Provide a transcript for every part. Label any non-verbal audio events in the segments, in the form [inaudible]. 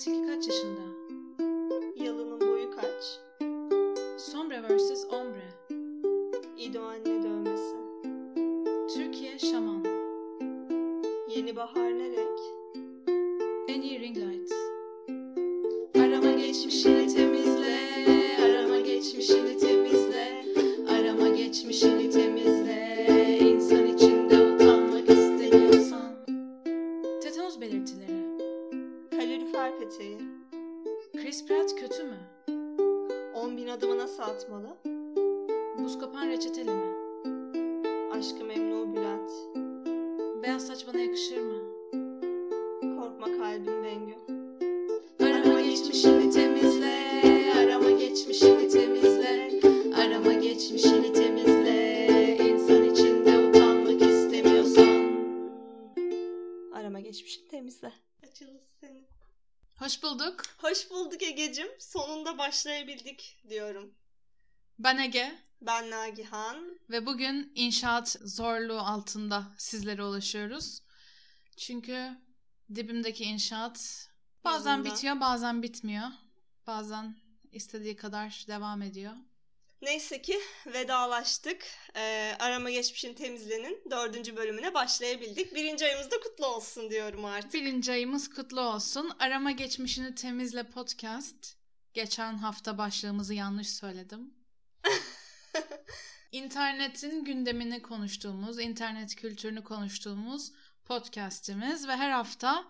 Tiki kaç yaşında? Yalının boyu kaç? Sombre vs. Ombre. İdo anne dövmesi. Türkiye Şaman. Yeni bahar ne renk? En iyi ring light. Arama geçmişini temizle. Ben Ege Ben Nagihan. ve bugün inşaat zorluğu altında sizlere ulaşıyoruz. Çünkü dibimdeki inşaat bazen Yüzünden. bitiyor, bazen bitmiyor. Bazen istediği kadar devam ediyor. Neyse ki vedalaştık. Ee, arama geçmişin temizlenin dördüncü bölümüne başlayabildik. Birinci ayımız da kutlu olsun diyorum artık. Birinci ayımız kutlu olsun. Arama geçmişini temizle podcast. Geçen hafta başlığımızı yanlış söyledim. [laughs] İnternetin gündemini konuştuğumuz, internet kültürünü konuştuğumuz podcast'imiz ve her hafta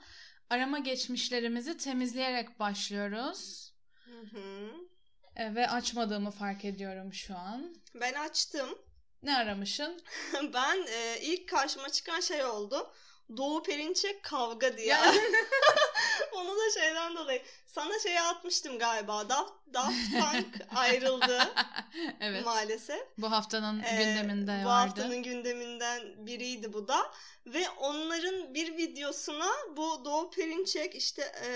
arama geçmişlerimizi temizleyerek başlıyoruz. Hı hı. E, ve açmadığımı fark ediyorum şu an. Ben açtım. Ne aramışın? [laughs] ben e, ilk karşıma çıkan şey oldu. Doğu Perinçek kavga diye. [laughs] Onu da şeyden dolayı. Sana şey atmıştım galiba. Daft, Daft Punk ayrıldı [laughs] evet. maalesef. Bu haftanın Ee, gündeminde bu vardı. haftanın gündeminden biriydi bu da. Ve onların bir videosuna bu Doğu Perinçek işte e,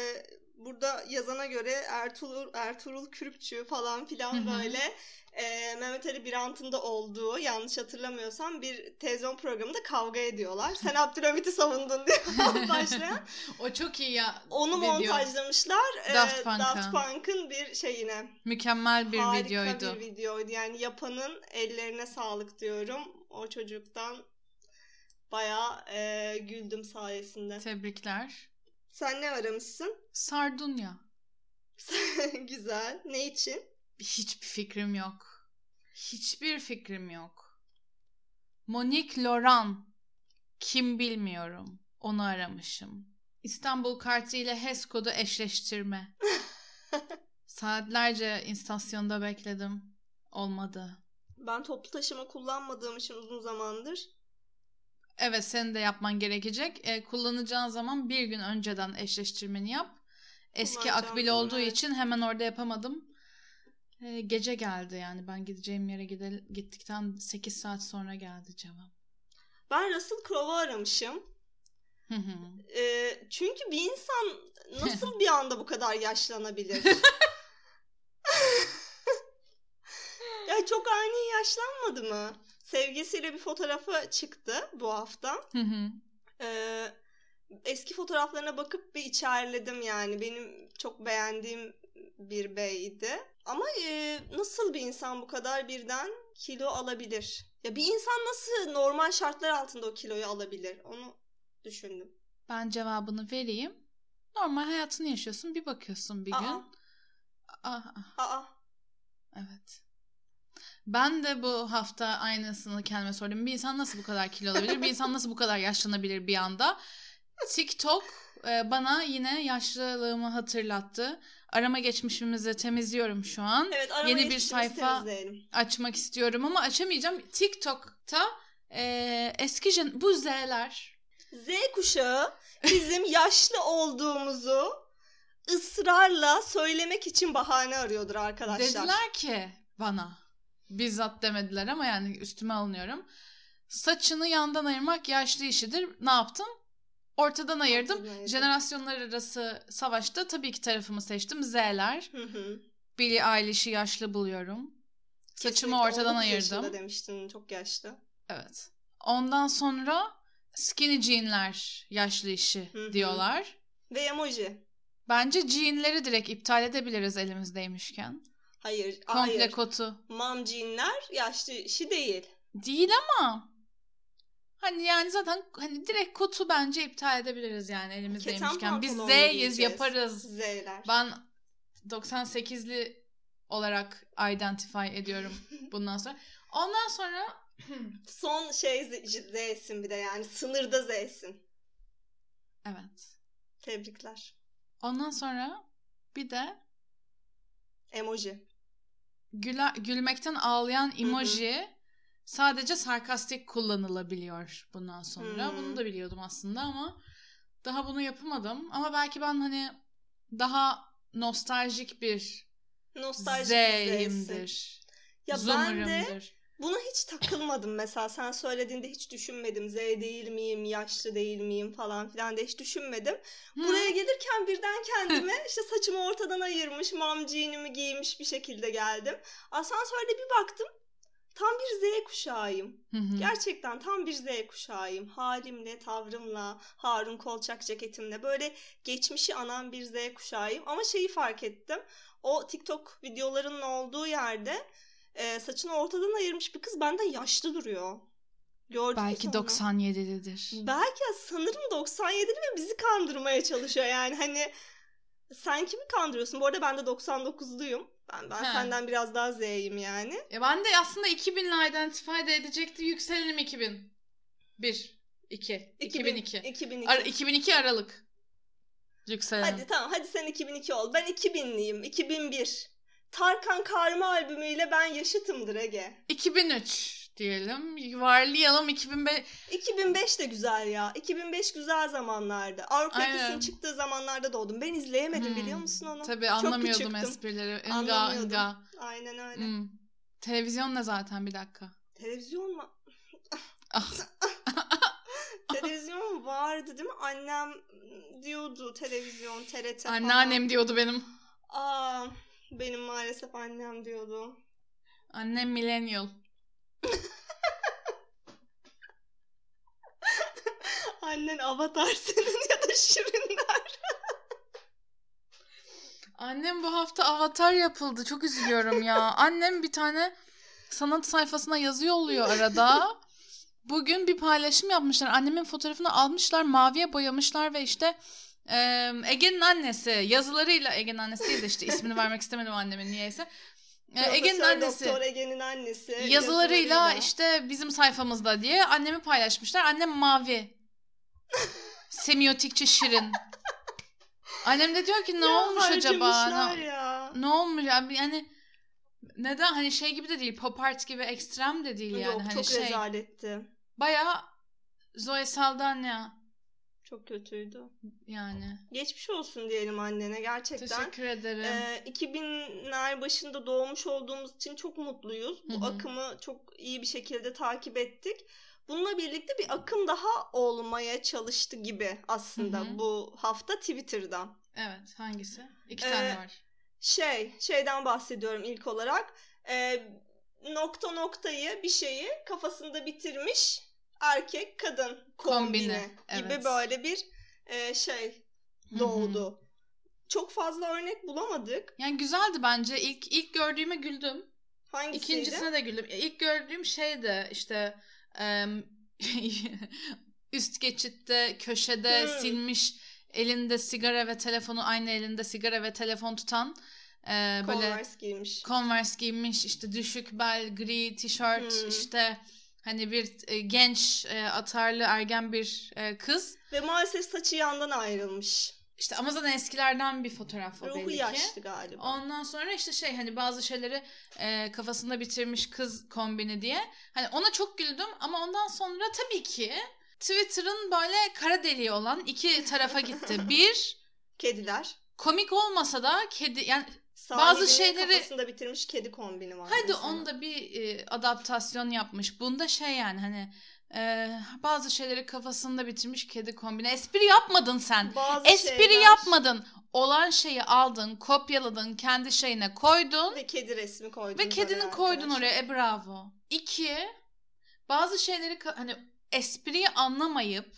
burada yazana göre Ertuğrul, Ertuğrul Kürkçü falan filan böyle e, Mehmet Ali Birant'ın da olduğu yanlış hatırlamıyorsam bir televizyon programında kavga ediyorlar. [laughs] Sen Abdülhamit'i savundun diye [laughs] başlayan. o çok iyi ya. Onu video. montajlamışlar. E, Daft Punk'a. Daft Punk'ın bir şeyine. Mükemmel bir Harika videoydu. bir videoydu. Yani yapanın ellerine sağlık diyorum. O çocuktan bayağı e, güldüm sayesinde. Tebrikler. Sen ne aramışsın? Sardunya. [laughs] Güzel. Ne için? Hiçbir fikrim yok. Hiçbir fikrim yok. Monique Laurent. Kim bilmiyorum. Onu aramışım. İstanbul kartı ile HES kodu eşleştirme. [laughs] Saatlerce istasyonda bekledim. Olmadı. Ben toplu taşıma kullanmadığım için uzun zamandır. Evet senin de yapman gerekecek. E, kullanacağın zaman bir gün önceden eşleştirmeni yap. Eski akbil olduğu evet. için hemen orada yapamadım. E, gece geldi yani ben gideceğim yere gide- gittikten 8 saat sonra geldi cevap. Ben Russell Crowe'u aramışım. Hı hı. E, çünkü bir insan [laughs] nasıl bir anda bu kadar yaşlanabilir? [laughs] [laughs] ya çok ani yaşlanmadı mı? Sevgisiyle bir fotoğrafı çıktı bu hafta. Hı hı. Ee, eski fotoğraflarına bakıp bir içerledim yani. Benim çok beğendiğim bir beydi. Ama e, nasıl bir insan bu kadar birden kilo alabilir? Ya bir insan nasıl normal şartlar altında o kiloyu alabilir? Onu düşündüm. Ben cevabını vereyim. Normal hayatını yaşıyorsun bir bakıyorsun bir Aa. gün. Aa, Aa, evet. Ben de bu hafta aynısını kendime sordum. Bir insan nasıl bu kadar kilo alabilir? Bir insan nasıl bu kadar yaşlanabilir bir anda? TikTok e, bana yine yaşlılığımı hatırlattı. Arama geçmişimizi temizliyorum şu an. evet arama Yeni bir sayfa açmak istiyorum ama açamayacağım. TikTok'ta e, eski jen- bu Z'ler Z kuşağı bizim [laughs] yaşlı olduğumuzu ısrarla söylemek için bahane arıyordur arkadaşlar. Dediler ki bana bizzat demediler ama yani üstüme alınıyorum. Saçını yandan ayırmak yaşlı işidir. Ne yaptım? Ortadan ayırdım. Ayırdım. Jenerasyonlar arası savaşta tabii ki tarafımı seçtim. Z'ler. Hı hı. Billie Eilish'i yaşlı buluyorum. Saçımı Kesinlikle ortadan 19 yaşında ayırdım. demiştin çok yaşlı. Evet. Ondan sonra skinny jeanler yaşlı işi Hı hı. diyorlar. Ve emoji. Bence jeanleri direkt iptal edebiliriz elimizdeymişken. Hayır. Komple hayır. kotu. Mom jeanler yaşlı işi değil. Değil ama hani yani zaten hani direkt kotu bence iptal edebiliriz yani elimizdeymişken. Biz Z'yiz yaparız. Z'ler. Ben 98'li olarak identify ediyorum [laughs] bundan sonra. Ondan sonra [clears throat] Son şey Z'sin bir de yani. Sınırda Z'sin. evet. Tebrikler. Ondan sonra bir de Emoji. Güle, gülmekten ağlayan emoji sadece sarkastik kullanılabiliyor bundan sonra. Hı. Bunu da biliyordum aslında ama daha bunu yapamadım. Ama belki ben hani daha nostaljik bir Nostaljik. Z'yimdir. Ya ben de. Buna hiç takılmadım mesela. Sen söylediğinde hiç düşünmedim. Z değil miyim, yaşlı değil miyim falan filan da hiç düşünmedim. Buraya gelirken birden kendime [laughs] işte saçımı ortadan ayırmış, mam jeanimi giymiş bir şekilde geldim. Asansörde bir baktım. Tam bir Z kuşağıyım. Gerçekten tam bir Z kuşağıyım. Halimle, tavrımla, Harun Kolçak ceketimle böyle geçmişi anan bir Z kuşağıyım. Ama şeyi fark ettim. O TikTok videolarının olduğu yerde e, saçını ortadan ayırmış bir kız benden yaşlı duruyor. Gördün Belki sen onu? 97'lidir. Belki sanırım 97'li ve bizi kandırmaya çalışıyor yani hani sen kimi kandırıyorsun? Bu arada ben de 99'luyum. Ben, ben He. senden biraz daha Z'yim yani. E ben de aslında 2000 ile identify de edecekti. Yükselelim 2000. 1, 2, 2002. 2002. Ar- 2002 Aralık. Yükselelim. Hadi tamam hadi sen 2002 ol. Ben 2000'liyim. 2001. Tarkan Karma albümüyle ben yaşıtımdır Ege. 2003 diyelim. Yuvarlayalım 2005. 2005 de güzel ya. 2005 güzel zamanlardı. Avrupa yakasının çıktığı zamanlarda doğdum. Ben izleyemedim Hmm. biliyor musun onu? Tabii Çok anlamıyordum küçüktüm. esprileri. Inga Anlamıyordum. ınga. Aynen öyle. Hmm. Televizyon ne zaten bir dakika. Televizyon mu? Ah. [laughs] Televizyon vardı değil mi? Annem diyordu televizyon, TRT falan. Anneannem diyordu benim. Aa, benim maalesef annem diyordu. Annem millennial. [laughs] Annen avatar senin ya da şirinler. Annem bu hafta avatar yapıldı. Çok üzülüyorum ya. Annem bir tane sanat sayfasına yazı yolluyor arada. Bugün bir paylaşım yapmışlar. Annemin fotoğrafını almışlar, maviye boyamışlar ve işte e, Ege'nin annesi yazılarıyla Ege'nin annesi değil de işte ismini vermek istemedim annemin niyeyse. E, Ege'nin annesi Doktor Ege'nin annesi. yazılarıyla işte bizim sayfamızda diye annemi paylaşmışlar. Annem mavi. Semiotikçi şirin. Annem de diyor ki ne Ya olmuş acaba? Ne- ya. ne olmuş yani yani neden hani şey gibi de değil pop art gibi ekstrem de değil yani Yok hani çok şey rezaletti. bayağı Zoe Saldana Çok kötüydü. yani Geçmiş olsun diyelim annene gerçekten. teşekkür ederim Ee, 2000'ler başında doğmuş olduğumuz için çok mutluyuz. Bu Hı hı. akımı çok iyi bir şekilde takip ettik. Bununla birlikte bir akım daha olmaya çalıştı gibi aslında Hı hı. bu hafta Twitter'da. evet hangisi iki Ee, tane var Şey, şeyden bahsediyorum ilk olarak. Ee, nokta noktayı bir şeyi kafasında bitirmiş erkek kadın kombini, Kombini, gibi evet. böyle bir e, şey Hı hı. doğdu. Çok fazla örnek bulamadık. yani güzeldi bence ilk ilk gördüğüme güldüm Hangisiydi? ikincisine de güldüm E, ilk gördüğüm şey de işte em, [laughs] üst geçitte köşede Hmm. silmiş elinde sigara ve telefonu aynı elinde sigara ve telefon tutan e, böyle Converse giymiş. Converse giymiş işte düşük bel gri tişört Hmm. işte hani bir e, genç e, atarlı ergen bir e, kız. Ve maalesef saçı yandan ayrılmış. İşte ama zaten eskilerden bir fotoğraf o Ruhu belli ki. yaşlı galiba. Ondan sonra işte şey hani bazı şeyleri e, kafasında bitirmiş kız kombini diye. Hani ona çok güldüm ama ondan sonra tabii ki Twitter'ın böyle kara deliği olan iki tarafa gitti. [laughs] Bir Kediler. komik olmasa da kedi yani Sahibinin Bazı şeyleri- kafasında bitirmiş kedi kombini var. Hadi mesela. onda bir e, adaptasyon yapmış. Bunda şey yani hani e, bazı şeyleri kafasında bitirmiş kedi kombine. Espri yapmadın sen. Bazı Espri şeyler- yapmadın. Olan şeyi aldın, kopyaladın, kendi şeyine koydun Ve kedi resmi koydun. ve kedini oraya koydun arkadaşlar. oraya. E bravo. İki, bazı şeyleri hani espriyi anlamayıp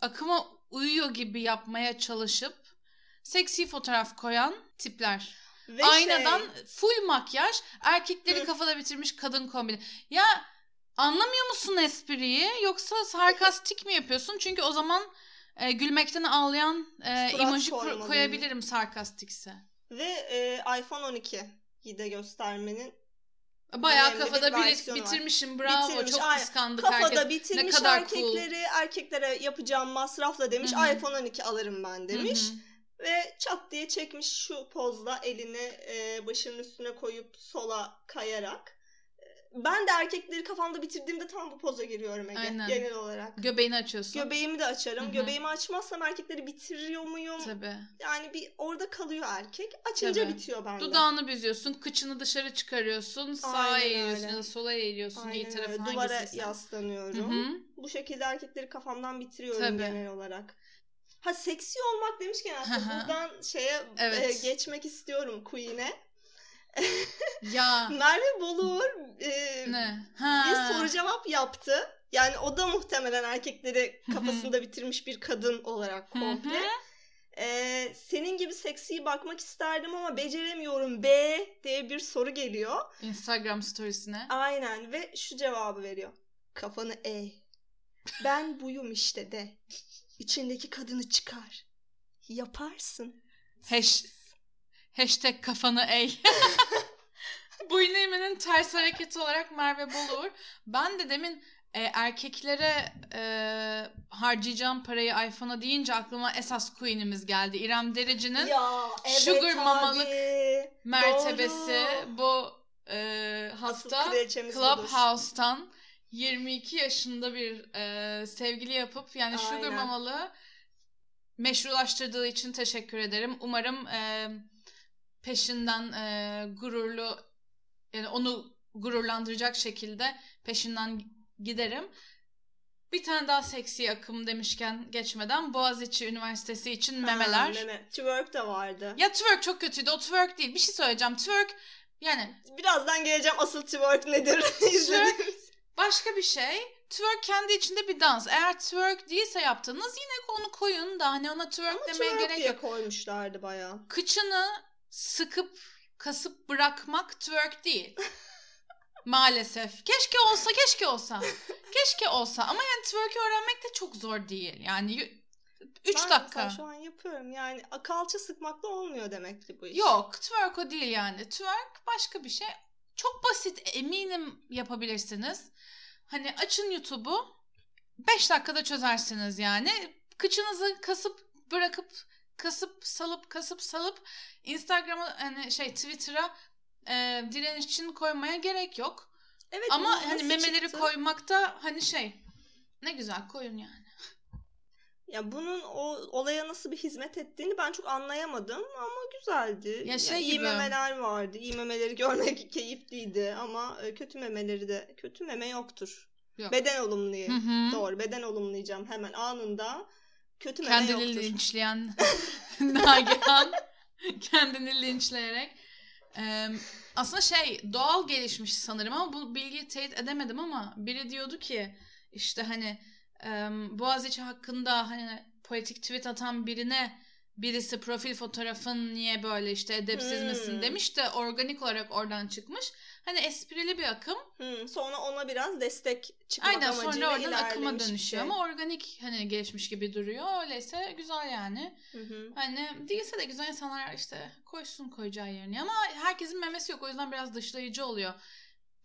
akıma uyuyor gibi yapmaya çalışıp seksi fotoğraf koyan tipler. Ve Aynadan şey, full makyaj, erkekleri Hı. kafada bitirmiş kadın kombini. Ya anlamıyor musun espriyi yoksa sarkastik mi yapıyorsun? Çünkü o zaman e, gülmekten ağlayan e, Surat emoji koyabilirim sarkastikse. ve e, iPhone 12'yi de göstermenin Bayağı bir kafada bir versiyonu var. bitirmişim bravo Bitirmiş, çok aynen. kıskandık kafada herkes. bitirmiş kadar erkekleri erkeklere yapacağım masrafla demiş Hı hı. iPhone 12 alırım ben demiş. Hı hı. Ve çat diye çekmiş şu pozda elini e, başının üstüne koyup sola kayarak. E, Ben de erkekleri kafamda bitirdiğimde tam bu poza giriyorum Ege Aynen. genel olarak. Göbeğini açıyorsun. Göbeğimi de açarım. Hı hı. Göbeğimi açmazsam erkekleri bitiriyor muyum? Tabii. Yani bir orada kalıyor erkek. Açınca Tabii. bitiyor bende. Dudağını büzüyorsun, kıçını dışarı çıkarıyorsun, sağa Aynen eğiliyorsun öyle. ya da sola eğiliyorsun. iyi Aynen tarafı öyle. Duvara yaslanıyorum. hı. Bu şekilde erkekleri kafamdan bitiriyorum Tabii. genel olarak. Ha seksi olmak demişken aslında buradan şeye Evet. e, geçmek istiyorum Queen'e. Ya [laughs] Merve Bolur e, ne? Ha. bir soru cevap yaptı. Yani o da muhtemelen erkekleri kafasında bitirmiş bir kadın olarak komple. E, senin gibi seksi bakmak isterdim ama beceremiyorum be diye bir soru geliyor. Instagram storiesine. Aynen ve şu cevabı veriyor. Kafanı eğ. Ben buyum işte de. İçindeki kadını çıkar. Yaparsın. Hash, hashtag kafanı eğ. [laughs] Boyun eğmenin ters hareketi olarak Merve Boluğur. Ben de demin e, erkeklere e, harcayacağım parayı iPhone'a deyince aklıma esas queen'imiz geldi. İrem Derici'nin Ya evet sugar abi. mamalık mertebesi Doğru. bu e, hafta. Clubhouse'tan 22 yaşında bir e, sevgili yapıp yani Sugar Aynen. Mamalı meşrulaştırdığı için teşekkür ederim. Umarım e, peşinden e, gururlu yani onu gururlandıracak şekilde peşinden giderim. Bir tane daha seksi akım demişken geçmeden Boğaziçi Üniversitesi için Ha, memeler. meme. Twerk de vardı. Ya twerk çok kötüydü. O twerk değil. Bir şey söyleyeceğim. Twerk yani Birazdan geleceğim asıl twerk nedir [laughs] izlediğimiz. Başka bir şey. Twerk kendi içinde bir dans. Eğer twerk değilse yaptığınız yine onu koyun da hani ona twerk Ama demeye twerk gerek diye yok. koymuşlardı bayağı. Kıçını sıkıp kasıp bırakmak twerk değil. [laughs] Maalesef. Keşke olsa, keşke olsa. Keşke olsa ama yani twerk öğrenmek de çok zor değil. Yani 3 Ben dakika. mesela şu an yapıyorum. Yani kalça sıkmakla olmuyor demek ki bu iş. Yok, twerk o değil yani. Twerk başka bir şey. Çok basit, eminim yapabilirsiniz. Hani açın YouTube'u. 5 dakikada çözersiniz yani. Kıçınızı kasıp bırakıp kasıp salıp kasıp salıp Instagram'a hani şey Twitter'a e, direniş için koymaya gerek yok. Evet, Ama hani memeleri çıktı? koymakta hani şey ne güzel koyun yani. Ya bunun o olaya nasıl bir hizmet ettiğini ben çok anlayamadım ama güzeldi. Ya şey iyi gibi. memeler vardı. İyi memeleri [laughs] görmek keyifliydi ama e, kötü memeleri de kötü meme yoktur. Yok. Beden olumluyu. Hı hı. Doğru. Beden olumlayacağım hemen anında. Kötü meme Kendini yoktur. linçleyen [laughs] [laughs] Nagihan kendini linçleyerek Ee, aslında şey doğal gelişmiş sanırım ama bu bilgiyi teyit edemedim ama biri diyordu ki işte hani e, Boğaziçi hakkında hani politik tweet atan birine birisi profil fotoğrafın niye böyle işte edepsiz Hmm. misin demiş de organik olarak oradan çıkmış. Hani esprili bir akım. Hı, sonra ona biraz destek çıkmak Aynen amacıyla sonra oradan akıma dönüşüyor şey. ama organik hani gelişmiş gibi duruyor. Öyleyse güzel yani. Hı hı. Hani değilse de güzel insanlar işte koysun koyacağı yerine ama herkesin memesi yok o yüzden biraz dışlayıcı oluyor.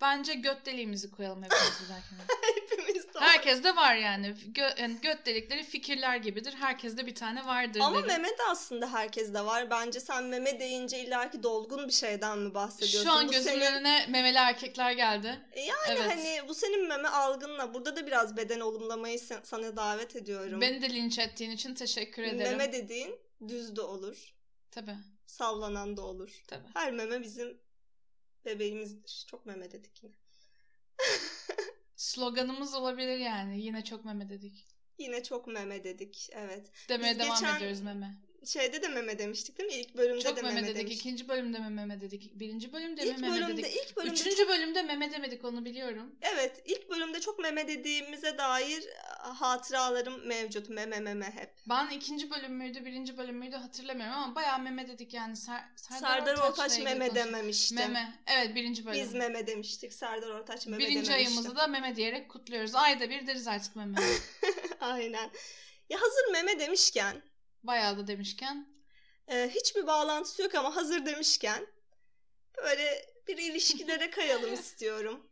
Bence göt deliğimizi koyalım hepimiz [laughs] izlerken. Hepimiz de Herkes de var yani. Gö- yani göt delikleri fikirler gibidir. Herkeste bir tane vardır Ama derim. meme de aslında herkeste var. Bence sen meme deyince illaki dolgun bir şeyden mi bahsediyorsun? Şu an gözümün senin- önüne memeli erkekler geldi. Yani Evet. hani bu senin meme algınla. Burada da biraz beden olumlamayı sana davet ediyorum. Beni de linç ettiğin için teşekkür ederim. Meme dediğin düz de olur. Tabii Sallanan da olur. tabii. Her meme bizim bebeğimizdir. Çok meme dedik yine. [laughs] Sloganımız olabilir yani. Yine çok meme dedik. Yine çok meme dedik. Evet. Demeye Biz devam geçen- ediyoruz meme. Şeyde de meme demiştik değil mi? İlk bölümde Çok de meme, meme, dedik. demiştik. ikinci bölümde mi meme dedik. Birinci bölümde mi İlk meme bölümde, dedik. ilk bölümde Üçüncü bölümde meme demedik onu biliyorum. Evet, ilk bölümde çok meme dediğimize dair e, hatıralarım mevcut. Meme meme hep. Ben ikinci bölüm müydü, birinci bölüm müydü hatırlamıyorum ama bayağı meme dedik yani. Ser, Serdar, Serdar Ortaç meme konuştuk. dememişti. Meme. Evet birinci bölüm. Biz meme demiştik. Serdar Ortaç meme birinci dememişti. ayımızı da meme diyerek kutluyoruz. Ayda bir deriz artık meme. [laughs] Aynen. Ya hazır meme demişken bayağı da demişken. e, hiçbir bağlantısı yok ama hazır demişken böyle bir ilişkilere kayalım [laughs] istiyorum.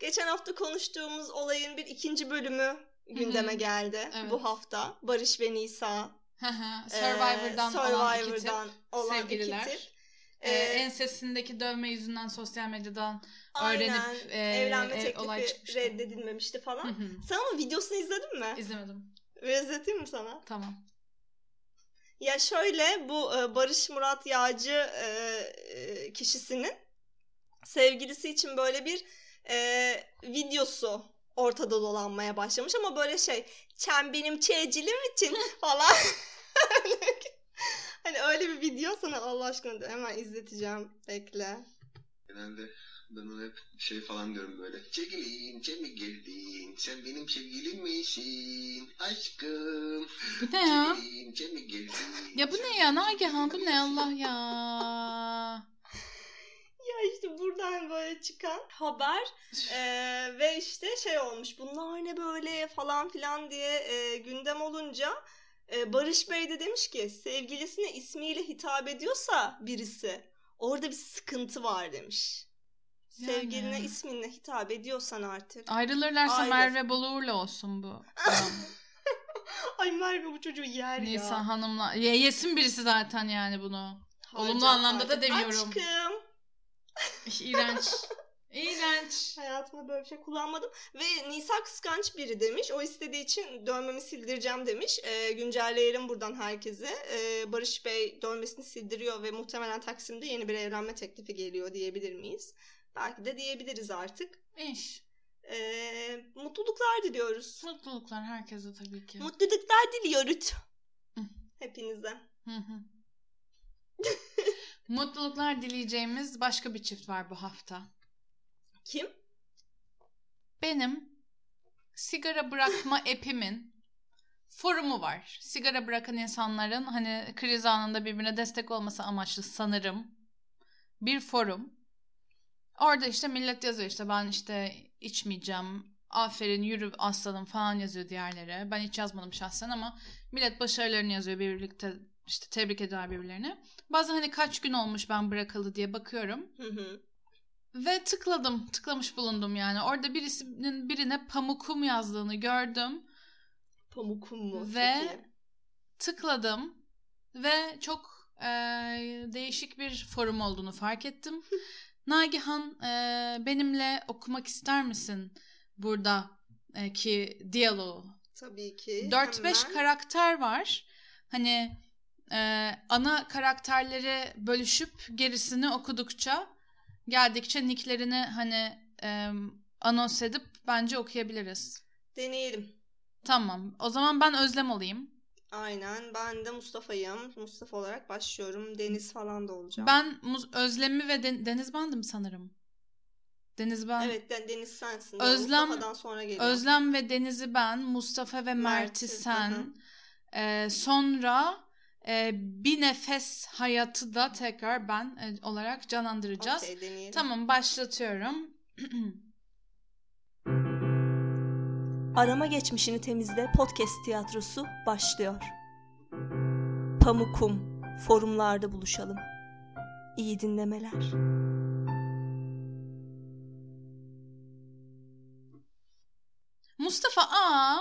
Geçen hafta konuştuğumuz olayın bir ikinci bölümü gündeme geldi Evet. bu hafta. Barış ve Nisa. e, Survivor'dan olan iki tip. Survivor'dan sevgililer. iki tip. Ee, Ee, ensesindeki dövme yüzünden sosyal medyadan aynen, öğrenip e, evlenme e, olay teklifi çıkmıştı. reddedilmemişti falan. hı. Sen ama videosunu izledin mi? İzlemedim. Ve izleteyim mi sana? Tamam. Ya şöyle bu e, Barış Murat Yağcı e, e, kişisinin sevgilisi için böyle bir videosu ortada dolanmaya başlamış ama böyle şey sen benim çeycilim için [laughs] falan. [laughs] Hani öyle bir video. Sana Allah aşkına hemen izleteceğim. Bekle. Genelde ben ona hep şey falan diyorum böyle. Çekilin, mi geldin? Sen benim sevgilim misin? Aşkım. Bu ne ya? Çekilin, mi geldin? Ya bu ne ya? Nagihan bu ne Allah ya? Ya işte buradan böyle çıkan haber e, ve işte şey olmuş bunlar ne böyle falan filan diye e, gündem olunca e, Barış Bey de demiş ki sevgilisine ismiyle hitap ediyorsa birisi orada bir sıkıntı var demiş. Yani. Sevgiline isminle hitap ediyorsan artık. Ayrılırlarsa Ayrıl. Merve Boluğur'la olsun bu. [laughs] Ay Merve bu çocuğu yer Nisa ya. Hanım'la. Ye, yesin birisi zaten yani bunu. olumlu Harcar, anlamda da harcar. demiyorum. Aşkım. İğrenç. [laughs] İğrenç. Hayatımda böyle bir şey kullanmadım. Ve Nisa kıskanç biri demiş. O istediği için dövmemi sildireceğim demiş. Ee, güncelleyelim buradan herkese. Ee, Barış Bey dövmesini sildiriyor ve muhtemelen Taksim'de yeni bir evlenme teklifi geliyor diyebilir miyiz? Belki de diyebiliriz artık. İş. Ee, mutluluklar diliyoruz. Mutluluklar herkese tabii ki. Mutluluklar diliyoruz. Hı. Hepinize. Hı hı. [laughs] Mutluluklar dileyeceğimiz başka bir çift var bu hafta. Kim? Benim sigara bırakma [laughs] epimin forumu var. Sigara bırakan insanların hani kriz anında birbirine destek olması amaçlı sanırım bir forum. Orada işte millet yazıyor işte ben işte içmeyeceğim. Aferin yürü aslanım falan yazıyor diğerleri. Ben hiç yazmadım şahsen ama millet başarılarını yazıyor birlikte işte tebrik ediyor birbirlerini. Bazen hani kaç gün olmuş ben bırakalı diye bakıyorum. Hı hı. Ve tıkladım, tıklamış bulundum yani. Orada birisinin birine pamukum yazdığını gördüm. Pamukum mu? Ve- iyi. Tıkladım ve çok e, değişik bir forum olduğunu fark ettim. [laughs] Nagihan e, benimle okumak ister misin burada e, ki diyaloğu? Tabii ki. 4-5 Hemen. karakter var. Hani e, ana karakterleri bölüşüp gerisini okudukça geldikçe nicklerini hani e, anons edip bence okuyabiliriz. Deneyelim. Tamam. O zaman ben Özlem olayım. Aynen. Ben de Mustafa'yım. Mustafa olarak başlıyorum. Deniz falan da olacağım. Ben Özlem'i ve Den- Deniz bendim sanırım. Deniz ben. Evet Den- Deniz sensin. Özlem- Mustafa'dan sonra geliyor. Özlem ve Deniz'i ben, Mustafa ve Mert'i Mert'i, sen. hı. Ee, sonra e, bir nefes hayatı da tekrar ben e, olarak canlandıracağız. Deneyelim. Tamam başlatıyorum. [clears throat] Arama geçmişini temizle podcast tiyatrosu başlıyor. Pamukum. Forumlarda buluşalım. İyi dinlemeler. Mustafa aa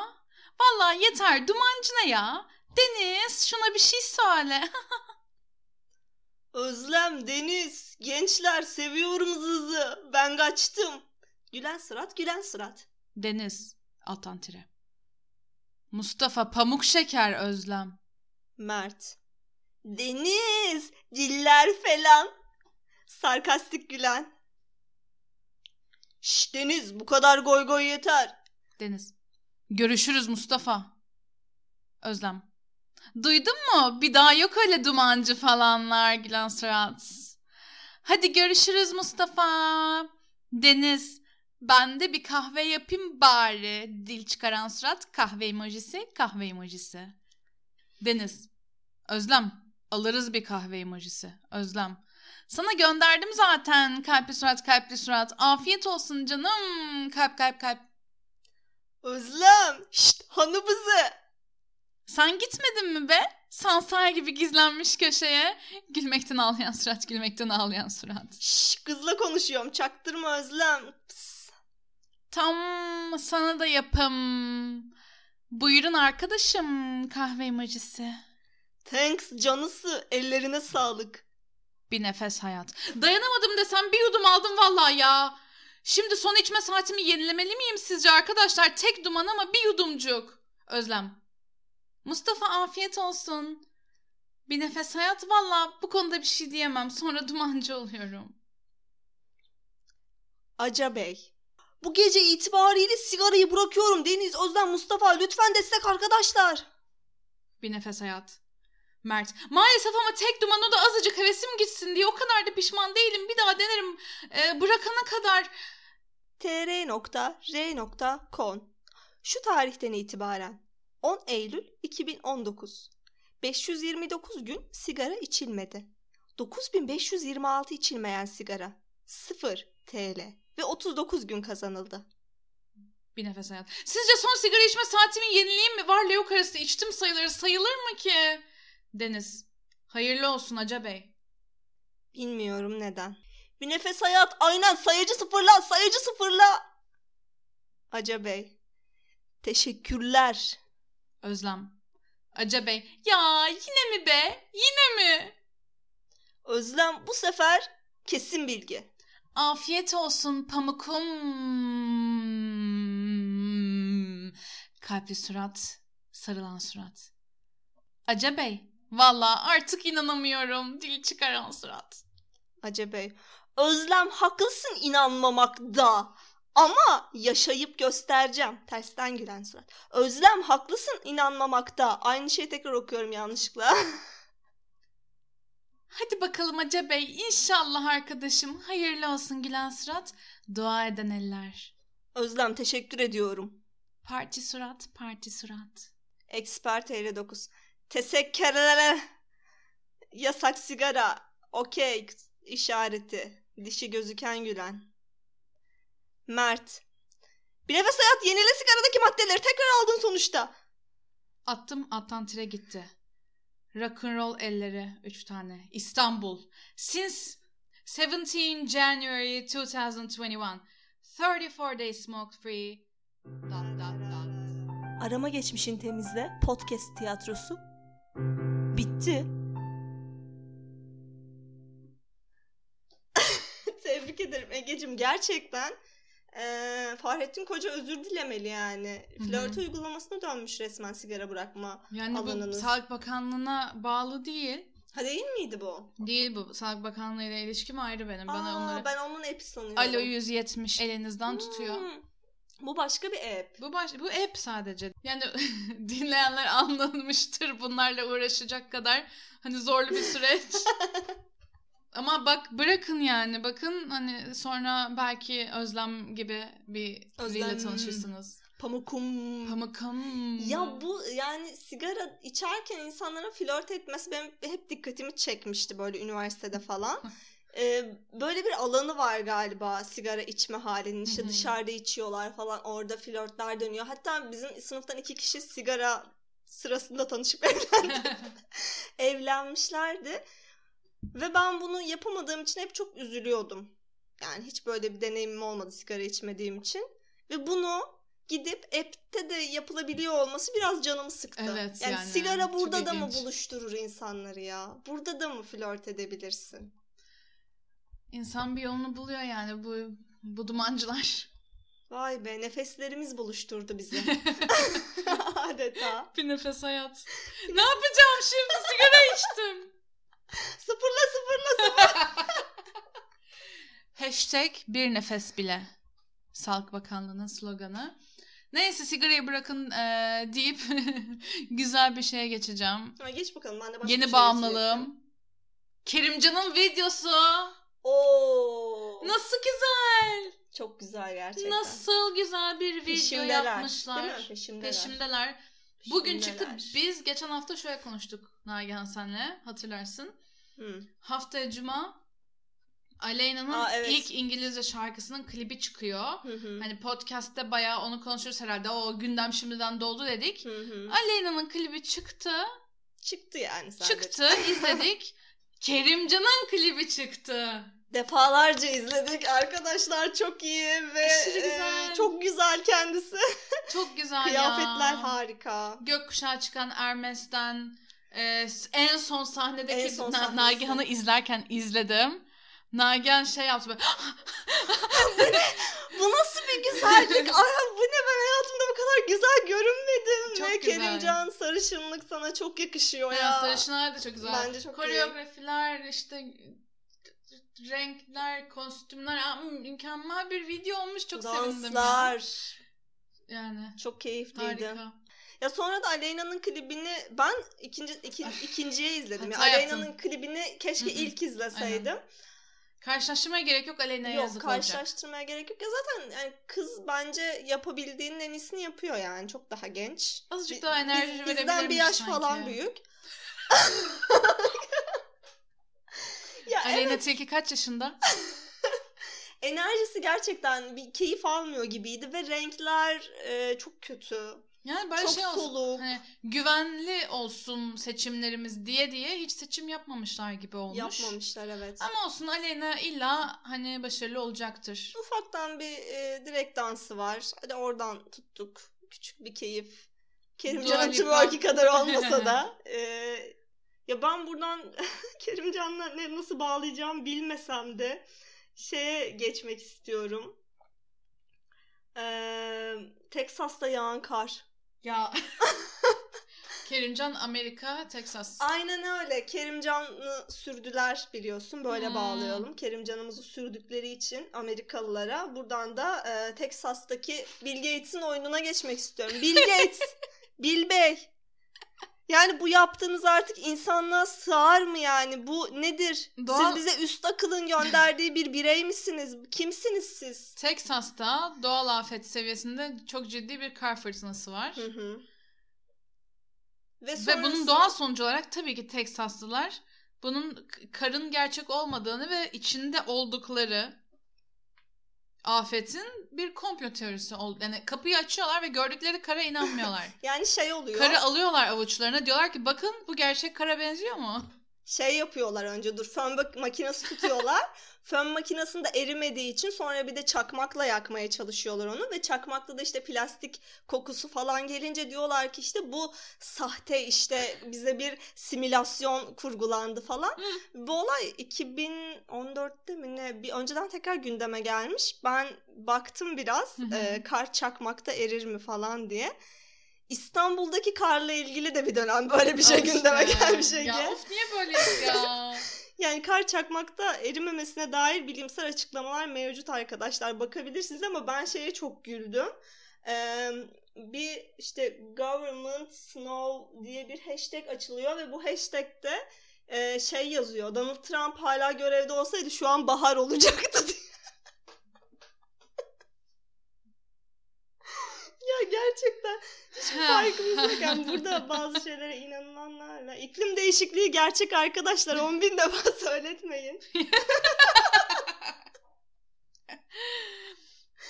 vallahi yeter dumancı ne ya? Deniz şuna bir şey söyle. [laughs] Özlem, Deniz, gençler seviyorum zızı. Ben kaçtım. Gülen sırat, gülen sırat. Deniz altan tire. Mustafa pamuk şeker Özlem. Mert. Deniz, diller falan. Sarkastik gülen. Şş Deniz, bu kadar goy goy yeter. Deniz. Görüşürüz Mustafa. Özlem. Duydun mu? Bir daha yok öyle dumancı falanlar Gülen Surat. Hadi görüşürüz Mustafa. Deniz. Ben de bir kahve yapayım bari. Dil çıkaran surat kahve emojisi, kahve emojisi. Deniz. Özlem. Alırız bir kahve emojisi. Özlem. Sana gönderdim zaten kalpli surat kalpli surat. Afiyet olsun canım. Kalp kalp kalp. Özlem. Şşt hanımızı. Sen gitmedin mi be? Sansar gibi gizlenmiş köşeye. Gülmekten ağlayan surat, gülmekten ağlayan surat. Şşş kızla konuşuyorum. Çaktırma Özlem. Pıs. Tam sana da yapım. Buyurun arkadaşım kahve emojisi. Thanks canısı. Ellerine sağlık. Bir nefes hayat. Dayanamadım desem bir yudum aldım vallahi ya. Şimdi son içme saatimi yenilemeli miyim sizce arkadaşlar? Tek duman ama bir yudumcuk. Özlem. Mustafa afiyet olsun. Bir nefes hayat valla bu konuda bir şey diyemem. Sonra dumancı oluyorum. Aca Bey. Bu gece itibariyle sigarayı bırakıyorum Deniz, Özlem, Mustafa. Lütfen destek arkadaşlar. Bir nefes hayat. Mert. Maalesef ama tek duman o da azıcık hevesim gitsin diye o kadar da pişman değilim. Bir daha denerim e, bırakana kadar. tr.r.con Şu tarihten itibaren 10 Eylül 2019 529 gün sigara içilmedi. 9526 içilmeyen sigara 0 TL ve 39 gün kazanıldı. Bir nefes hayat. Sizce son sigara içme saatimi yenileyim mi? Varla yok arası içtim sayılır. Sayılır mı ki? Deniz. Hayırlı olsun Aca Bey. Bilmiyorum neden. Bir nefes hayat aynen sayıcı sıfırla sayıcı sıfırla. Aca Bey. Teşekkürler. Özlem. Aca Bey. Ya yine mi be? Yine mi? Özlem bu sefer kesin bilgi. Afiyet olsun pamukum. Kalpli surat, sarılan surat. Aca. Valla artık inanamıyorum. Dil çıkaran surat. Aca. Özlem haklısın inanmamakta. Ama yaşayıp göstereceğim. Tersten gülen surat. Özlem haklısın inanmamakta. Aynı şeyi tekrar okuyorum yanlışlıkla. [laughs] Hadi bakalım Aca Bey. İnşallah arkadaşım. Hayırlı olsun gülen surat. Dua eden eller. Özlem teşekkür ediyorum. Parti surat, parti surat. Expert 59. Teşekkürler. Yasak sigara. Okey işareti. Dişi gözüken gülen. Mert. Bir nefes hayat yenile sigaradaki maddeleri tekrar aldın sonuçta. Attım attan tire gitti. Rock'n'roll elleri 3 tane. İstanbul. Since 17 January 2021. 34 days smoke free. Dot dot dot. Arama geçmişin temizle podcast tiyatrosu bitti. [laughs] Tebrik ederim Ege'cim gerçekten e, Fahrettin Koca özür dilemeli yani. Flört uygulamasına dönmüş resmen sigara bırakma Yani alanınız. bu Sağlık Bakanlığı'na bağlı değil. Ha değil miydi bu? Değil bu. Sağlık Bakanlığı ile ilişkim ayrı benim. Bana Aa, onları ben onun app'i sanıyorum. Alo 170 elinizden tutuyor. Hmm. Bu başka bir app. Bu baş, bu app sadece. Yani [laughs] dinleyenler anlamıştır bunlarla uğraşacak kadar hani zorlu bir süreç. [laughs] Ama bak bırakın yani bakın hani sonra belki Özlem gibi bir biriyle tanışırsınız. Pamukum. Pamukum. Ya bu yani sigara içerken insanların flört etmesi benim hep dikkatimi çekmişti böyle üniversitede falan. [laughs] Ee, böyle bir alanı var galiba sigara içme halinin işte dışarıda içiyorlar falan orada flörtler dönüyor. Hatta bizim sınıftan iki kişi sigara sırasında tanışıp evlendi. [laughs] evlenmişlerdi. [laughs] Ve ben bunu yapamadığım için hep çok üzülüyordum. Yani hiç böyle bir deneyimim olmadı sigara içmediğim için. Ve bunu gidip app'te de yapılabiliyor olması biraz canımı sıktı. Evet, yani, yani sigara çok burada da mı buluşturur insanları ya? Burada da mı flört edebilirsin? İnsan bir yolunu buluyor yani bu bu dumancılar. Vay be nefeslerimiz buluşturdu bizi. [laughs] [laughs] Adeta. bir nefes hayat. ne yapacağım şimdi sigara içtim. Sıfırla sıfırla sıfırla. [laughs] Hashtag bir nefes bile. Sağlık Bakanlığı'nın sloganı. Neyse sigarayı bırakın e, deyip [laughs] güzel bir şeye geçeceğim. Ha, geç bakalım ben de başka Yeni şey bağımlılığım. Kerimcan'ın videosu. Oo. Nasıl güzel. Çok güzel gerçekten. Nasıl güzel bir video Peşimdeler. yapmışlar. Değil mi? Peşimdeler. Peşimdeler. Bugün çıktı. Peşimdeler. Biz geçen hafta şöyle konuştuk Nagihan senle hatırlarsın. Hı. Haftaya cuma Aleyna'nın evet. ilk İngilizce şarkısının klibi çıkıyor. Hı hı. Hani podcast'te bayağı onu konuşuruz herhalde. O gündem şimdiden doldu dedik. Hı hı. Aleyna'nın klibi çıktı. Çıktı yani sadece. Çıktı, izledik. [laughs] Kerimcan'ın klibi çıktı. Defalarca izledik. Arkadaşlar çok iyi ve Aşırı e, güzel. çok güzel kendisi. Çok güzel [laughs] Kıyafetler ya. harika. Gökkuşağı çıkan Hermes'ten e, en son sahnedeki En son Na-. Nagihan'ı izlerken izledim. Nagihan şey yaptı böyle [laughs] Bu nasıl bir güzellik? [laughs] Ay bu ne ben hayatımda bu kadar güzel görünmedim. Çok ve güzel. Kerimcan sarışınlık sana çok yakışıyor ya. ya. sarışınlar da çok güzel. Bence çok iyi. Koreografiler işte renkler, kostümler Aa, mükemmel bir video olmuş. Çok sevindim ya. Danslar. Yani Çok keyifliydi. harika. Ya sonra da Aleyna'nın klibini ben ikinci iki, ikinciye izledim. Ya Aleyna'nın klibini keşke Hı hı. ilk izleseydim. Karşılaştırmaya gerek yok Aleyna'ya Yok yazık olacak. karşılaştırmaya gerek yok. Ya zaten yani kız bence yapabildiğinin en iyisini yapıyor yani. Çok daha genç. Azıcık daha enerji biz- verebilirmiş Bizden bir yaş sanki. falan büyük. [laughs] ya Aleyna evet Tilki kaç yaşında? [laughs] enerjisi gerçekten bir keyif almıyor gibiydi ve renkler e, çok kötü. Yani böyle çok şey olsun. soluk. Hani güvenli olsun seçimlerimiz diye diye hiç seçim yapmamışlar gibi olmuş. Yapmamışlar evet. Ama olsun Aleyna illa hani başarılı olacaktır. Ufaktan bir e, direkt dansı var. Hadi oradan tuttuk. Küçük bir keyif. Kerimcan'ın twerk'i kadar olmasa da. [laughs] e, ya ben buradan [laughs] Kerimcan'la ne, nasıl bağlayacağım bilmesem de şeye geçmek istiyorum. Ee, Teksas'ta yağan kar. Ya. [laughs] Kerimcan Amerika, Texas. Aynen öyle. Kerimcan'ı sürdüler biliyorsun. Böyle Hmm. bağlayalım. Kerimcan'ımızı sürdükleri için Amerikalılara buradan da e, Teksas'taki Bill Gates'in oyununa geçmek istiyorum. Bill Gates, [laughs] Bill Bey. Yani bu yaptığınız artık insanlığa sığar mı yani? Bu nedir? Doğal- Siz bize üst akılın gönderdiği bir birey misiniz? Kimsiniz siz? Texas'ta doğal afet seviyesinde çok ciddi bir kar fırtınası var. Hı hı. Ve, Ve bunun sonrası- doğal sonucu olarak tabii ki Teksaslılar bunun karın gerçek olmadığını ve içinde oldukları afetin bir komplo teorisi oldu. Yani kapıyı açıyorlar ve gördükleri kara inanmıyorlar. [laughs] yani şey oluyor. Karı alıyorlar avuçlarına diyorlar ki bakın bu gerçek kara benziyor mu? Şey yapıyorlar önce dur fön makinesi tutuyorlar. [laughs] fön makinesinde erimediği için sonra bir de çakmakla yakmaya çalışıyorlar onu ve çakmakta da işte plastik kokusu falan gelince diyorlar ki işte bu sahte işte bize bir simülasyon kurgulandı falan. Bu olay 2014'te mi ne bir önceden tekrar gündeme gelmiş. Ben baktım biraz e, kar çakmakta erir mi falan diye. İstanbul'daki karla ilgili de bir dönem böyle bir şey gündeme gelmiş Ege. Ya of niye böyleyiz ya? [laughs] Yani kar çakmakta erimemesine dair bilimsel açıklamalar mevcut arkadaşlar. Bakabilirsiniz ama ben şeye çok güldüm. Ee, bir işte government snow diye bir hashtag açılıyor ve bu hashtag'te e, şey yazıyor. Donald Trump hala görevde olsaydı şu an bahar olacaktı [laughs] diye. Ya gerçekten hiç farkımız yok. Yani burada bazı şeylere inanılanlarla. iklim değişikliği gerçek arkadaşlar. 10 bin defa [laughs] söyletmeyin. [laughs]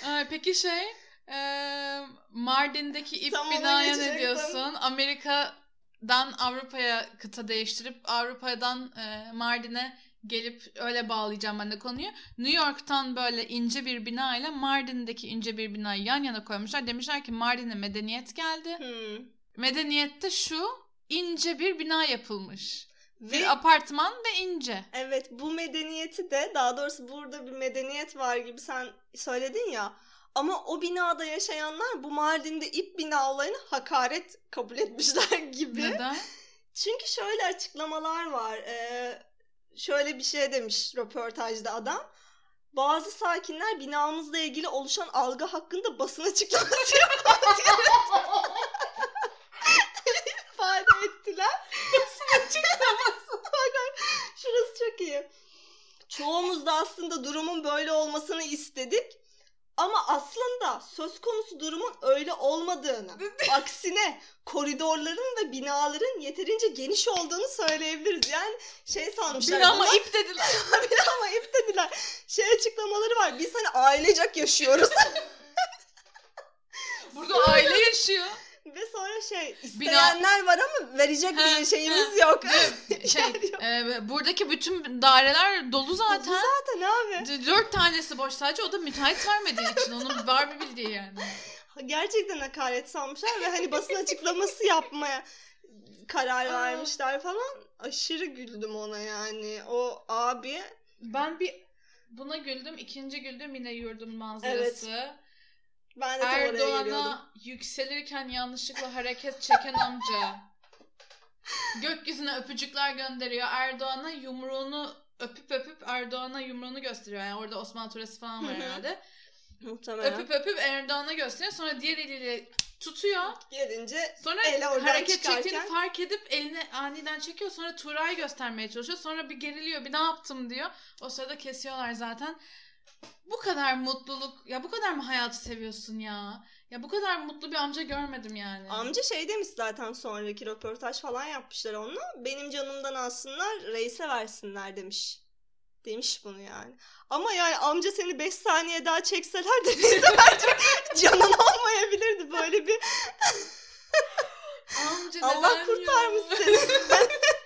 Ay, peki şey e, Mardin'deki ip Tam binaya ne diyorsun? Amerika'dan Avrupa'ya kıta değiştirip Avrupa'dan e, Mardin'e gelip öyle bağlayacağım ben de konuyu. New York'tan böyle ince bir bina ile Mardin'deki ince bir binayı yan yana koymuşlar. Demişler ki Mardin'e medeniyet geldi. Hmm. Medeniyette şu ince bir bina yapılmış. Ve Bir apartman ve ince. evet bu medeniyeti de daha doğrusu burada bir medeniyet var gibi sen söyledin ya. Ama o binada yaşayanlar bu Mardin'de ip bina olayını hakaret kabul etmişler [laughs] gibi. Neden? Çünkü şöyle açıklamalar var. Ee, şöyle bir şey demiş röportajda adam. bazı sakinler binamızla ilgili oluşan algı hakkında basın açıklaması [laughs] ifade ettiler. Basın açıklaması. [laughs] Şurası çok iyi. Çoğumuz da aslında durumun böyle olmasını istedik. Ama aslında söz konusu durumun öyle olmadığını, [laughs] aksine koridorların ve binaların yeterince geniş olduğunu söyleyebiliriz. Yani şey sanmışlar. Bir ama bunlar- ip dediler. [laughs] bir ama ip dediler. Şey açıklamaları var. Biz hani ailecek yaşıyoruz. [laughs] Burada aile yaşıyor. Ve sonra şey Bina- isteyenler var ama verecek bir şeyimiz yok. [laughs] Şey, yok. e, buradaki bütün daireler dolu zaten. Zaten abi. Dört tanesi boş sadece o da müteahhit vermediği için onun var bir bildiği yani. Gerçekten hakaret sanmışlar ve hani basın açıklaması yapmaya karar vermişler falan. Aşırı güldüm ona yani. O abi Ben bir buna güldüm. ikinci güldüm yine yurdum manzarası. Ben de tam oraya geliyordum. Erdoğan'a yükselirken yanlışlıkla hareket çeken amca. Gökyüzüne öpücükler gönderiyor. Erdoğan'a yumruğunu öpüp öpüp Erdoğan'a yumruğunu gösteriyor. Yani orada Osman Turası falan var Hı hı. herhalde. Muhtemelen. Öpüp öpüp Erdoğan'a gösteriyor. Sonra diğer eliyle tutuyor. Gelince Sonra Eli oradan hareket çıkarken- çektiğini fark edip elini aniden çekiyor. Sonra Turay'ı göstermeye çalışıyor. Sonra bir geriliyor. Bir ne yaptım diyor. O sırada kesiyorlar zaten. Bu kadar mutluluk. Ya bu kadar mı hayatı seviyorsun ya? Ya bu kadar mutlu bir amca görmedim yani. amca şey demiş zaten sonraki röportaj falan yapmışlar onunla. Benim canımdan alsınlar reise versinler demiş. Demiş bunu yani. Ama yani amca seni 5 saniye daha çekseler de reise [laughs] verecek canın olmayabilirdi böyle bir Amca Allah kurtarmış seni. [laughs]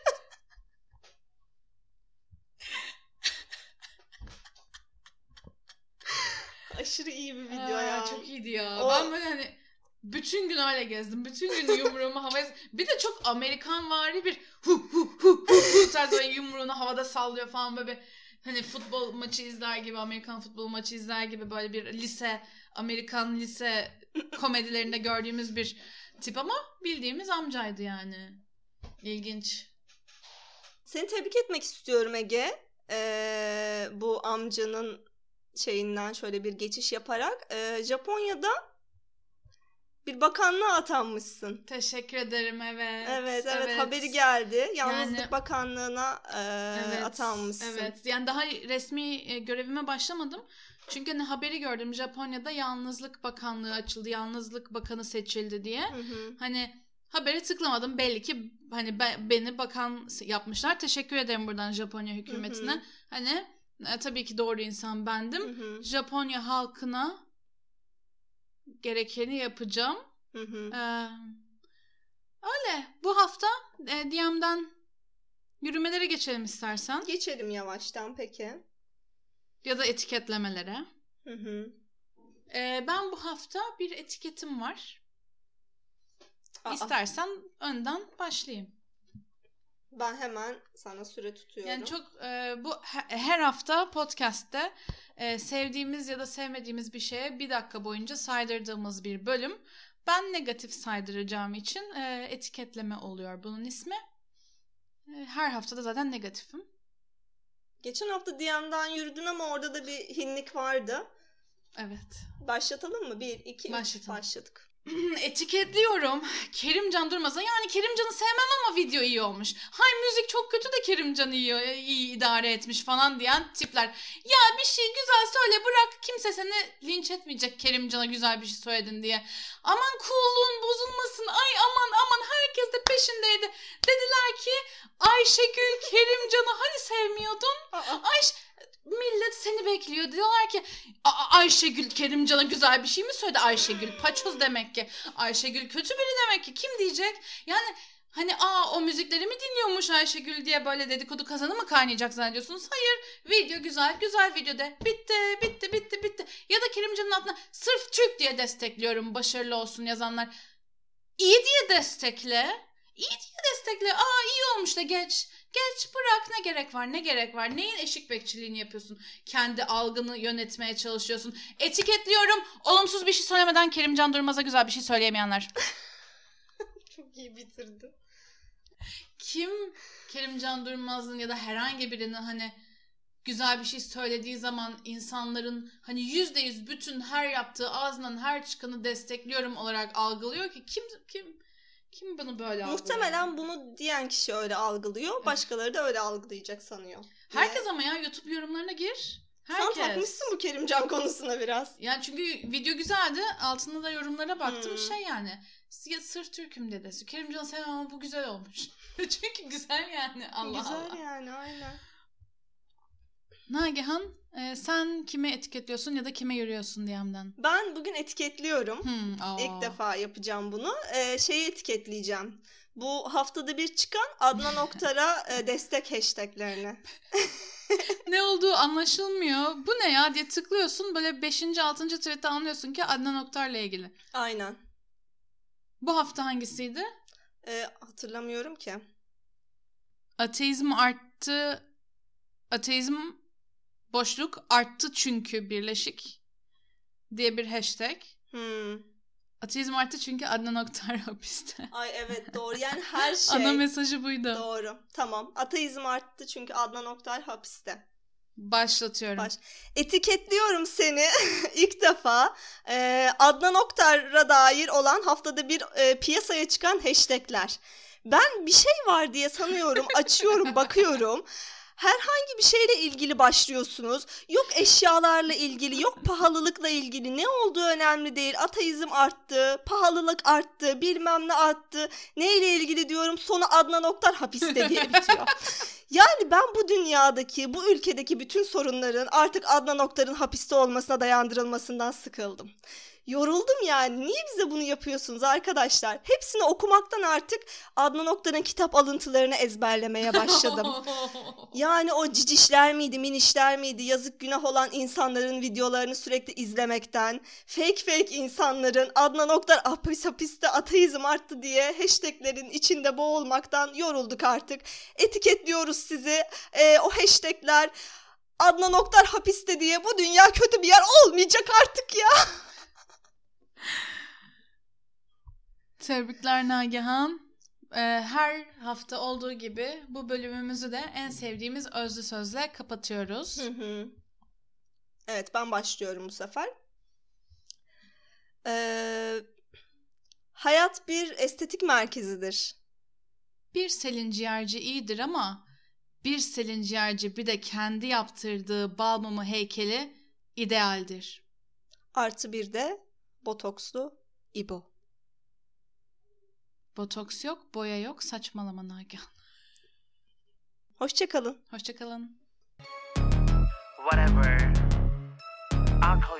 Aşırı iyi bir video Aa, ya. Çok iyiydi ya. O- Ben böyle hani bütün gün öyle gezdim. Bütün gün [laughs] yumruğumu havaya... Bir de çok Amerikan vari bir hu hu hu hu hu tarzı böyle yumruğunu havada sallıyor falan böyle bir hani futbol maçı izler gibi Amerikan futbol maçı izler gibi böyle bir lise Amerikan lise komedilerinde gördüğümüz bir tip ama bildiğimiz amcaydı yani. İlginç. Seni tebrik etmek istiyorum Ege. Ee, bu amcanın şeyinden şöyle bir geçiş yaparak. Ee, Japonya'da bir bakanlığa atanmışsın. Teşekkür ederim evet. Evet, evet haberi geldi. Yalnızlık Yani- Bakanlığı'na e, atanmışsın. Evet. Yani daha resmi e, görevime başlamadım. Çünkü hani haberi gördüm. Japonya'da Yalnızlık Bakanlığı açıldı. Yalnızlık Bakanı seçildi diye. Hı hı. Hani haberi tıklamadım. Belli ki hani be- beni bakan yapmışlar. Teşekkür ederim buradan Japonya hükümetine. Hı hı. Hani e, tabii ki doğru insan bendim. Hı hı. Japonya halkına gerekeni yapacağım. Hı hı. Ee, öyle. Bu hafta e, DM'den yürümelere geçelim istersen. Geçelim yavaştan peki. Ya da etiketlemelere. Hı hı. Ee, ben bu hafta bir etiketim var. Aa, İstersen önden başlayayım. Ben hemen sana süre tutuyorum. Yani çok e, bu he- her hafta podcast'te e, sevdiğimiz ya da sevmediğimiz bir şeye bir dakika boyunca saydırdığımız bir bölüm. Ben negatif saydıracağım için e, etiketleme oluyor bunun ismi. E, her hafta da zaten negatifim. Geçen hafta DM'den yürüdün ama orada da bir hinlik vardı. Evet. Başlatalım mı? Bir, iki, üç. Başlatalım. Başladık. [clears throat] Etiketliyorum. Kerimcan Durmaz'a. Yani Kerimcan'ı sevmem ama video iyi olmuş. Hay müzik çok kötü de Kerimcan iyi, iyi idare etmiş falan diyen tipler. Ya bir şey güzel söyle bırak. Kimse seni linç etmeyecek Kerimcan'a güzel bir şey söyledin diye. Aman cool'luğun bozulmasın. Ay aman aman herkes de peşindeydi. Dediler ki Ayşegül Kerimcan'ı hani sevmiyordun? Ayş millet seni bekliyor. Diyorlar ki "Aa, Ayşegül Kerimcan'a güzel bir şey mi söyledi Ayşegül? Paçoz demek ki. Ayşegül kötü biri demek ki. Kim diyecek? Yani hani aa o müzikleri mi dinliyormuş Ayşegül diye böyle dedikodu kazanı mı kaynayacak zannediyorsunuz? Hayır. Video güzel. Güzel video de. Bitti. Bitti. Bitti. Bitti. Ya da Kerimcan'ın altına sırf Türk diye destekliyorum. Başarılı olsun yazanlar. İyi diye destekle. İyi diye destekle. Aa iyi olmuş da geç. Geç bırak ne gerek var ne gerek var? Neyin eşik bekçiliğini yapıyorsun? Kendi algını yönetmeye çalışıyorsun. Etiketliyorum. Olumsuz bir şey söylemeden Kerimcan Durmaz'a güzel bir şey söyleyemeyenler. [laughs] Çok iyi bitirdin. kim Kerimcan Durmaz'ın ya da herhangi birinin hani güzel bir şey söylediği zaman insanların hani yüzde yüz bütün her yaptığı ağzından her çıkanı destekliyorum olarak algılıyor ki kim kim kim bunu böyle algılıyor? Muhtemelen bunu diyen kişi öyle algılıyor. Başkaları da öyle algılayacak sanıyor. Herkes ama ya YouTube yorumlarına gir. Sen Herkes. takmışsın bu Kerimcan konusuna biraz. Yani çünkü video güzeldi. Altında da yorumlara baktım. Hmm. Şey yani. Ya sırf Türk'üm dedi. Kerimcan sen ama bu güzel olmuş. [laughs] çünkü güzel yani. Allah Güzel Allah. yani aynen. Nagihan e, sen kime etiketliyorsun ya da kime yürüyorsun DM'den? Ben bugün etiketliyorum. Hmm, aa. İlk defa yapacağım bunu. Ee, şeyi etiketleyeceğim. Bu haftada bir çıkan Adnan [laughs] Oktar'a e, destek hashtaglerini. [laughs] Ne olduğu anlaşılmıyor. Bu ne ya diye tıklıyorsun. Böyle 5. 6. tweet'te anlıyorsun ki Adnan Oktar'la ilgili. Aynen. Bu hafta hangisiydi? Ee, hatırlamıyorum ki. Ateizm arttı. Ateizm boşluk arttı çünkü birleşik diye bir hashtag. Hmm. Ateizm arttı çünkü Adnan Oktar [laughs] hapiste. Ay evet doğru. Yani her [laughs] şey Ana mesajı buydu. doğru. Tamam. Ateizm arttı çünkü Adnan Oktar hapiste. Başlatıyorum. Baş- Etiketliyorum seni [laughs] ilk defa. Ee, Adnan Oktar'a dair olan haftada bir e, piyasaya çıkan hashtagler. Ben bir şey var diye sanıyorum, açıyorum, bakıyorum. Herhangi bir şeyle ilgili başlıyorsunuz. Yok eşyalarla ilgili, yok pahalılıkla ilgili. Ne olduğu önemli değil. Ateizm arttı, pahalılık arttı, bilmem ne arttı. Neyle ilgili diyorum. Sonu Adnan Oktar hapiste diye [laughs] bitiyor. Yani ben bu dünyadaki, bu ülkedeki bütün sorunların artık Adnan Oktar'ın hapiste olmasına dayandırılmasından sıkıldım. Yoruldum yani. Niye bize bunu yapıyorsunuz arkadaşlar? Hepsini okumaktan artık Adnan Oktar'ın kitap alıntılarını ezberlemeye başladım. [laughs] Yani o cicişler miydi, minişler miydi, yazık günah olan insanların videolarını sürekli izlemekten, fake fake insanların Adnan Oktar hapis hapiste ateizm arttı diye hashtaglerin içinde boğulmaktan yorulduk artık. Etiketliyoruz sizi. Ee, o hashtagler Adnan Oktar hapiste diye bu dünya kötü bir yer olmayacak artık ya. [laughs] Tebrikler Nagihan. Ee, her hafta olduğu gibi bu bölümümüzü de en sevdiğimiz özlü sözle kapatıyoruz. Hı hı. Evet ben başlıyorum bu sefer. Ee, hayat bir estetik merkezidir. Bir Selin ciğerci iyidir ama bir Selin ciğerci bir de kendi yaptırdığı bal mumu heykeli idealdir. Artı bir de botokslu İbo. Botoks yok, boya yok, saçmalama Nagihan. Hoşçakalın. Hoşçakalın. Whatever. I'll call